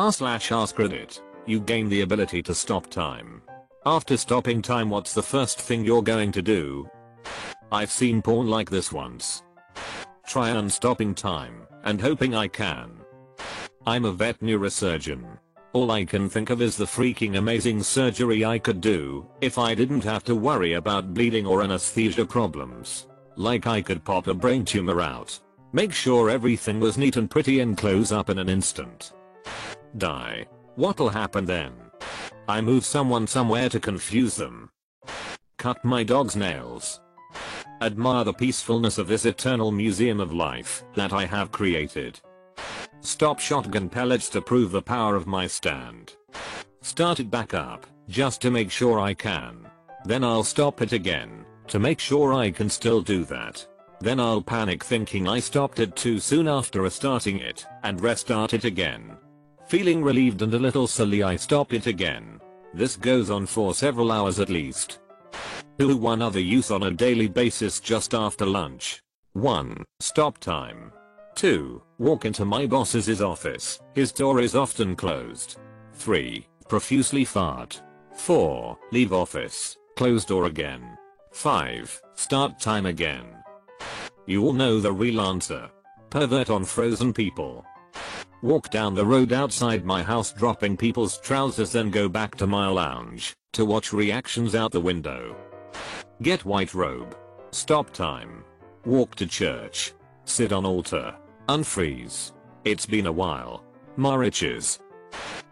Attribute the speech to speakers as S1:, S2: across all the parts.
S1: R slash AskReddit, You gain the ability to stop time. After stopping time what's the first thing you're going to do? I've seen porn like this once. Try unstopping time and hoping I can. I'm a vet neurosurgeon. All I can think of is the freaking amazing surgery I could do if I didn't have to worry about bleeding or anesthesia problems. Like I could pop a brain tumor out. Make sure everything was neat and pretty and close up in an instant. Die. What'll happen then? I move someone somewhere to confuse them. Cut my dog's nails. Admire the peacefulness of this eternal museum of life that I have created. Stop shotgun pellets to prove the power of my stand. Start it back up, just to make sure I can. Then I'll stop it again, to make sure I can still do that. Then I'll panic thinking I stopped it too soon after restarting it, and restart it again. Feeling relieved and a little silly I stop it again. This goes on for several hours at least. Do one other use on a daily basis just after lunch. 1. Stop time. 2. Walk into my boss's office. His door is often closed. 3. Profusely fart. 4. Leave office. Close door again. 5. Start time again. You all know the real answer. Pervert on frozen people. Walk down the road outside my house dropping people's trousers then go back to my lounge to watch reactions out the window. Get white robe. Stop time. Walk to church. Sit on altar. Unfreeze. It's been a while. My riches.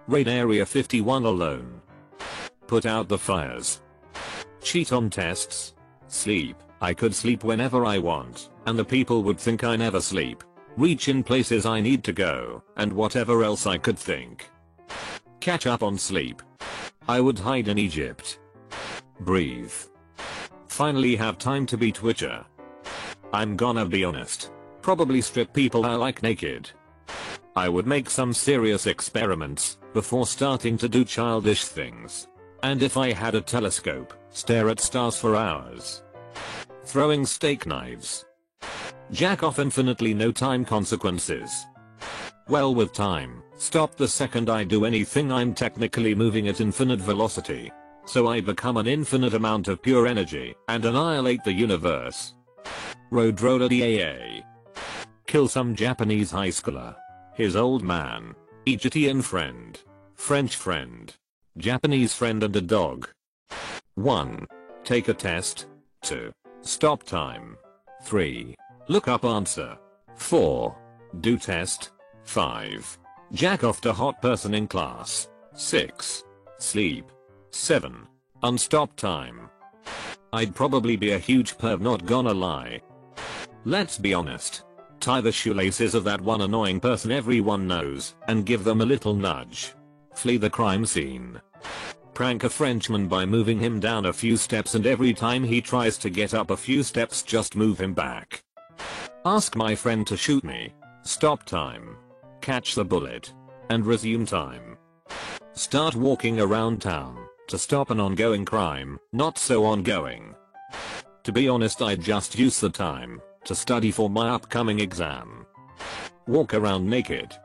S1: Raid Area 51 alone. Put out the fires. Cheat on tests. Sleep. I could sleep whenever I want, and the people would think I never sleep. Reach in places I need to go, and whatever else I could think. Catch up on sleep. I would hide in Egypt. Breathe. Finally have time to be Twitcher. I'm gonna be honest. Probably strip people I like naked. I would make some serious experiments before starting to do childish things. And if I had a telescope, stare at stars for hours. Throwing steak knives. Jack off infinitely no time consequences. Well with time, stop the second I do anything I'm technically moving at infinite velocity. So I become an infinite amount of pure energy and annihilate the universe. Roadroller DAA. Kill some Japanese high schooler. His old man. Egyptian friend. French friend. Japanese friend and a dog. 1. Take a test. 2. Stop time. 3. Look up answer. 4. Do test. 5. Jack off to hot person in class. 6. Sleep. 7. Unstop time. I'd probably be a huge perv not gonna lie. Let's be honest. Tie the shoelaces of that one annoying person everyone knows and give them a little nudge. Flee the crime scene. Prank a Frenchman by moving him down a few steps and every time he tries to get up a few steps just move him back. Ask my friend to shoot me. Stop time. Catch the bullet. And resume time. Start walking around town to stop an ongoing crime, not so ongoing. To be honest I'd just use the time to study for my upcoming exam. Walk around naked.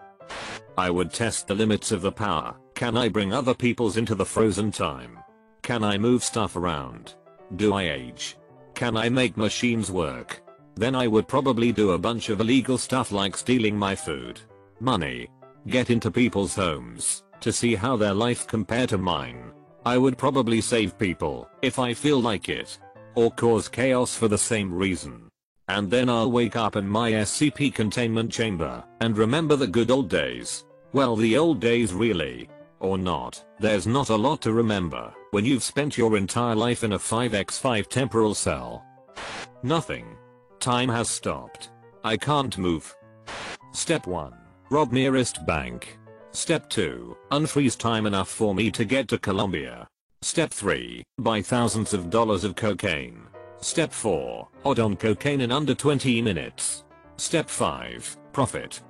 S1: I would test the limits of the power. Can I bring other people's into the frozen time? Can I move stuff around? Do I age? Can I make machines work? Then I would probably do a bunch of illegal stuff like stealing my food, money, get into people's homes, to see how their life compare to mine. I would probably save people, if I feel like it. Or cause chaos for the same reason. And then I'll wake up in my SCP containment chamber, and remember the good old days. Well the old days really. Or not, there's not a lot to remember, when you've spent your entire life in a 5x5 temporal cell. Nothing. Time has stopped. I can't move. Step 1. Rob nearest bank. Step 2. Unfreeze time enough for me to get to Colombia. Step 3. Buy thousands of dollars of cocaine. Step 4. Odd on cocaine in under 20 minutes. Step 5. Profit.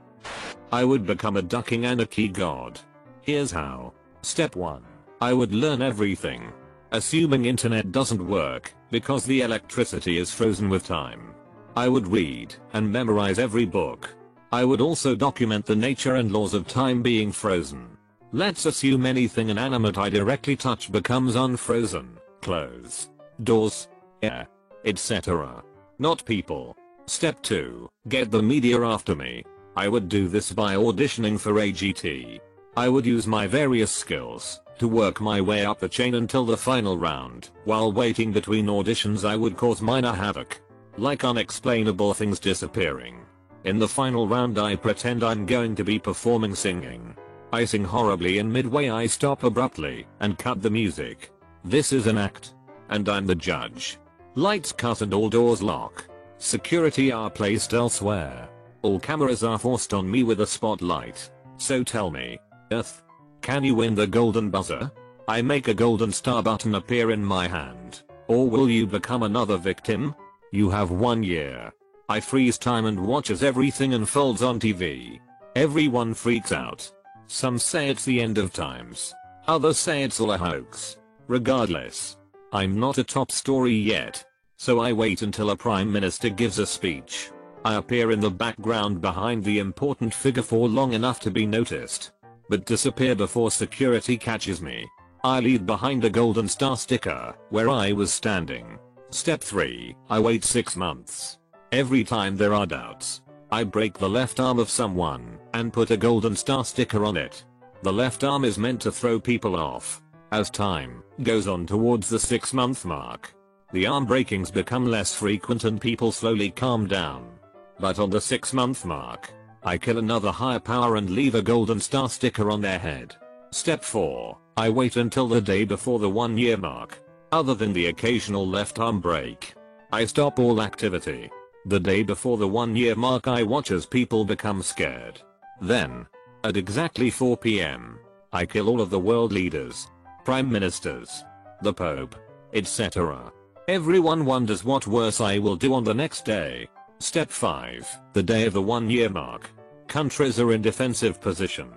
S1: I would become a ducking anarchy god. Here's how. Step 1. I would learn everything. Assuming internet doesn't work, because the electricity is frozen with time. I would read and memorize every book. I would also document the nature and laws of time being frozen. Let's assume anything inanimate I directly touch becomes unfrozen. Clothes, doors, air, etc. Not people. Step 2. Get the media after me. I would do this by auditioning for AGT. I would use my various skills to work my way up the chain until the final round. While waiting between auditions I would cause minor havoc. Like unexplainable things disappearing. In the final round I pretend I'm going to be performing singing. I sing horribly in midway I stop abruptly and cut the music. This is an act. And I'm the judge. Lights cut and all doors lock. Security are placed elsewhere. All cameras are forced on me with a spotlight. So tell me, Earth, can you win the golden buzzer? I make a golden star button appear in my hand. Or will you become another victim? You have one year. I freeze time and watch as everything unfolds on TV. Everyone freaks out. Some say it's the end of times. Others say it's all a hoax. Regardless, I'm not a top story yet. So I wait until a prime minister gives a speech. I appear in the background behind the important figure for long enough to be noticed. But disappear before security catches me. I leave behind a golden star sticker where I was standing. Step 3. I wait 6 months. Every time there are doubts, I break the left arm of someone and put a golden star sticker on it. The left arm is meant to throw people off. As time goes on towards the 6 month mark, the arm breakings become less frequent and people slowly calm down. But on the 6 month mark, I kill another higher power and leave a golden star sticker on their head. Step 4. I wait until the day before the 1 year mark. Other than the occasional left arm break, I stop all activity. The day before the 1 year mark I watch as people become scared. Then, at exactly 4 pm, I kill all of the world leaders, prime ministers, the pope, etc. Everyone wonders what worse I will do on the next day. Step 5. The day of the one year mark. Countries are in defensive position.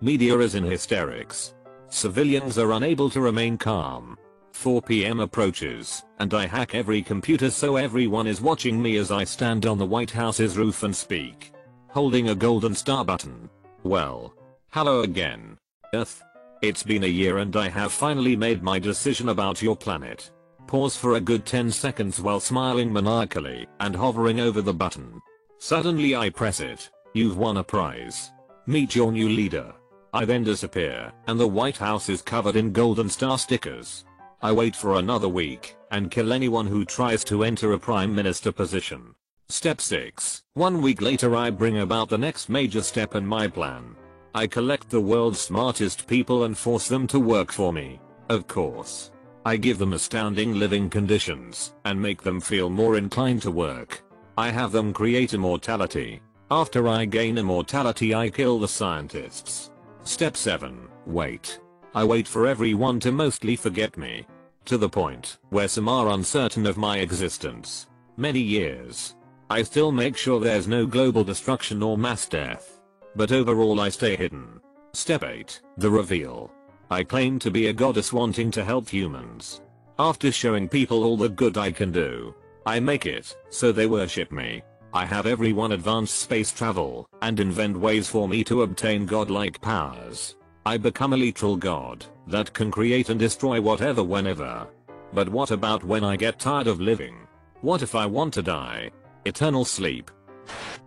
S1: Media is in hysterics. Civilians are unable to remain calm. 4 pm approaches, and I hack every computer so everyone is watching me as I stand on the White House's roof and speak. Holding a golden star button. Well. Hello again. Earth. It's been a year and I have finally made my decision about your planet. Pause for a good 10 seconds while smiling maniacally and hovering over the button. Suddenly I press it. You've won a prize. Meet your new leader. I then disappear and the White House is covered in golden star stickers. I wait for another week and kill anyone who tries to enter a prime minister position. Step 6. One week later I bring about the next major step in my plan. I collect the world's smartest people and force them to work for me. Of course. I give them astounding living conditions and make them feel more inclined to work. I have them create immortality. After I gain immortality I kill the scientists. Step 7. Wait. I wait for everyone to mostly forget me. To the point where some are uncertain of my existence. Many years. I still make sure there's no global destruction or mass death. But overall I stay hidden. Step 8. The reveal. I claim to be a goddess wanting to help humans. After showing people all the good I can do, I make it so they worship me. I have everyone advance space travel and invent ways for me to obtain godlike powers. I become a literal god that can create and destroy whatever whenever. But what about when I get tired of living? What if I want to die? Eternal sleep.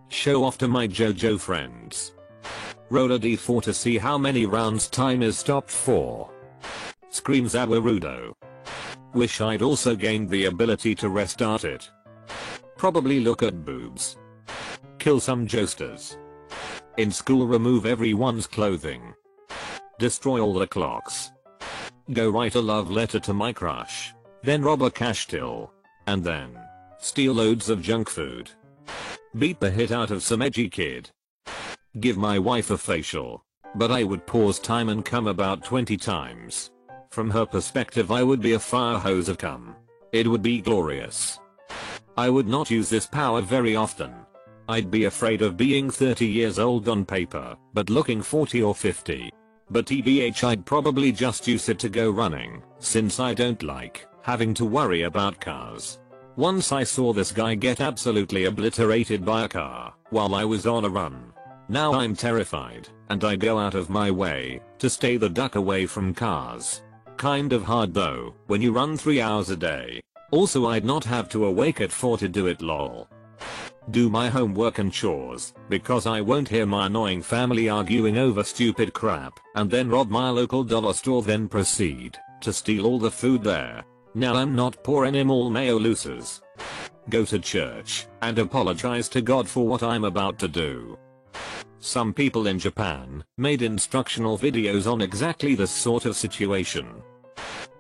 S1: Show off to my JoJo friends. Roll a d4 to see how many rounds time is stopped for. Screams Awarudo. Wish I'd also gained the ability to restart it. Probably look at boobs. Kill some Joestars. In school remove everyone's clothing. Destroy all the clocks. Go write a love letter to my crush. Then rob a cash till. And then steal loads of junk food. Beat the hit out of some edgy kid give my wife a facial. But I would pause time and come about 20 times. From her perspective I would be a fire hose of cum. It would be glorious. I would not use this power very often. I'd be afraid of being 30 years old on paper, but looking 40 or 50. But TBH I'd probably just use it to go running, since I don't like having to worry about cars. Once I saw this guy get absolutely obliterated by a car while I was on a run. Now I'm terrified, and I go out of my way to stay the duck away from cars. Kind of hard though, when you run 3 hours a day. Also I'd not have to awake at 4 to do it lol. Do my homework and chores, because I won't hear my annoying family arguing over stupid crap, and then rob my local dollar store then proceed to steal all the food there. Now I'm not poor anymore mayo losers. Go to church and apologize to God for what I'm about to do. Some people in Japan made instructional videos on exactly this sort of situation.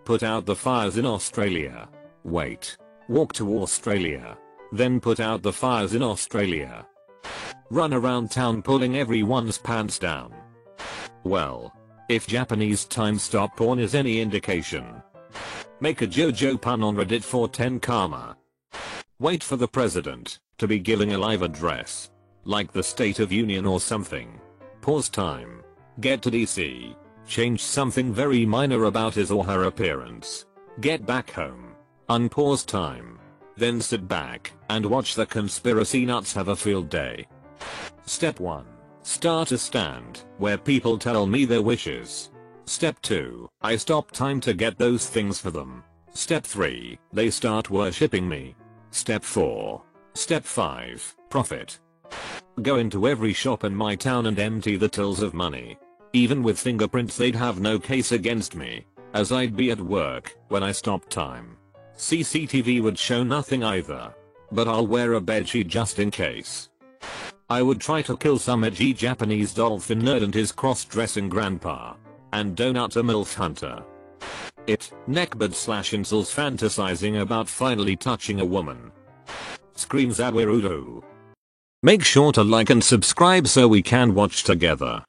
S1: Put out the fires in Australia. Wait. Walk to Australia. Then put out the fires in Australia. Run around town pulling everyone's pants down. Well. If Japanese time stop porn is any indication. Make a JoJo pun on Reddit for 10 karma. Wait for the president to be giving a live address. Like the State of Union or something. Pause time. Get to DC. Change something very minor about his or her appearance. Get back home. Unpause time. Then sit back and watch the conspiracy nuts have a field day. Step 1. Start a stand where people tell me their wishes. Step 2. I stop time to get those things for them. Step 3. They start worshipping me. Step 4. Step 5. Profit. Go into every shop in my town and empty the tills of money. Even with fingerprints they'd have no case against me, as I'd be at work when I stopped time. CCTV would show nothing either. But I'll wear a bedsheet just in case. I would try to kill some edgy Japanese dolphin nerd and his cross-dressing grandpa. And donut a MILF hunter. It, neckbed slash incels fantasizing about finally touching a woman. Screams Awirudo. Make sure to like and subscribe so we can watch together.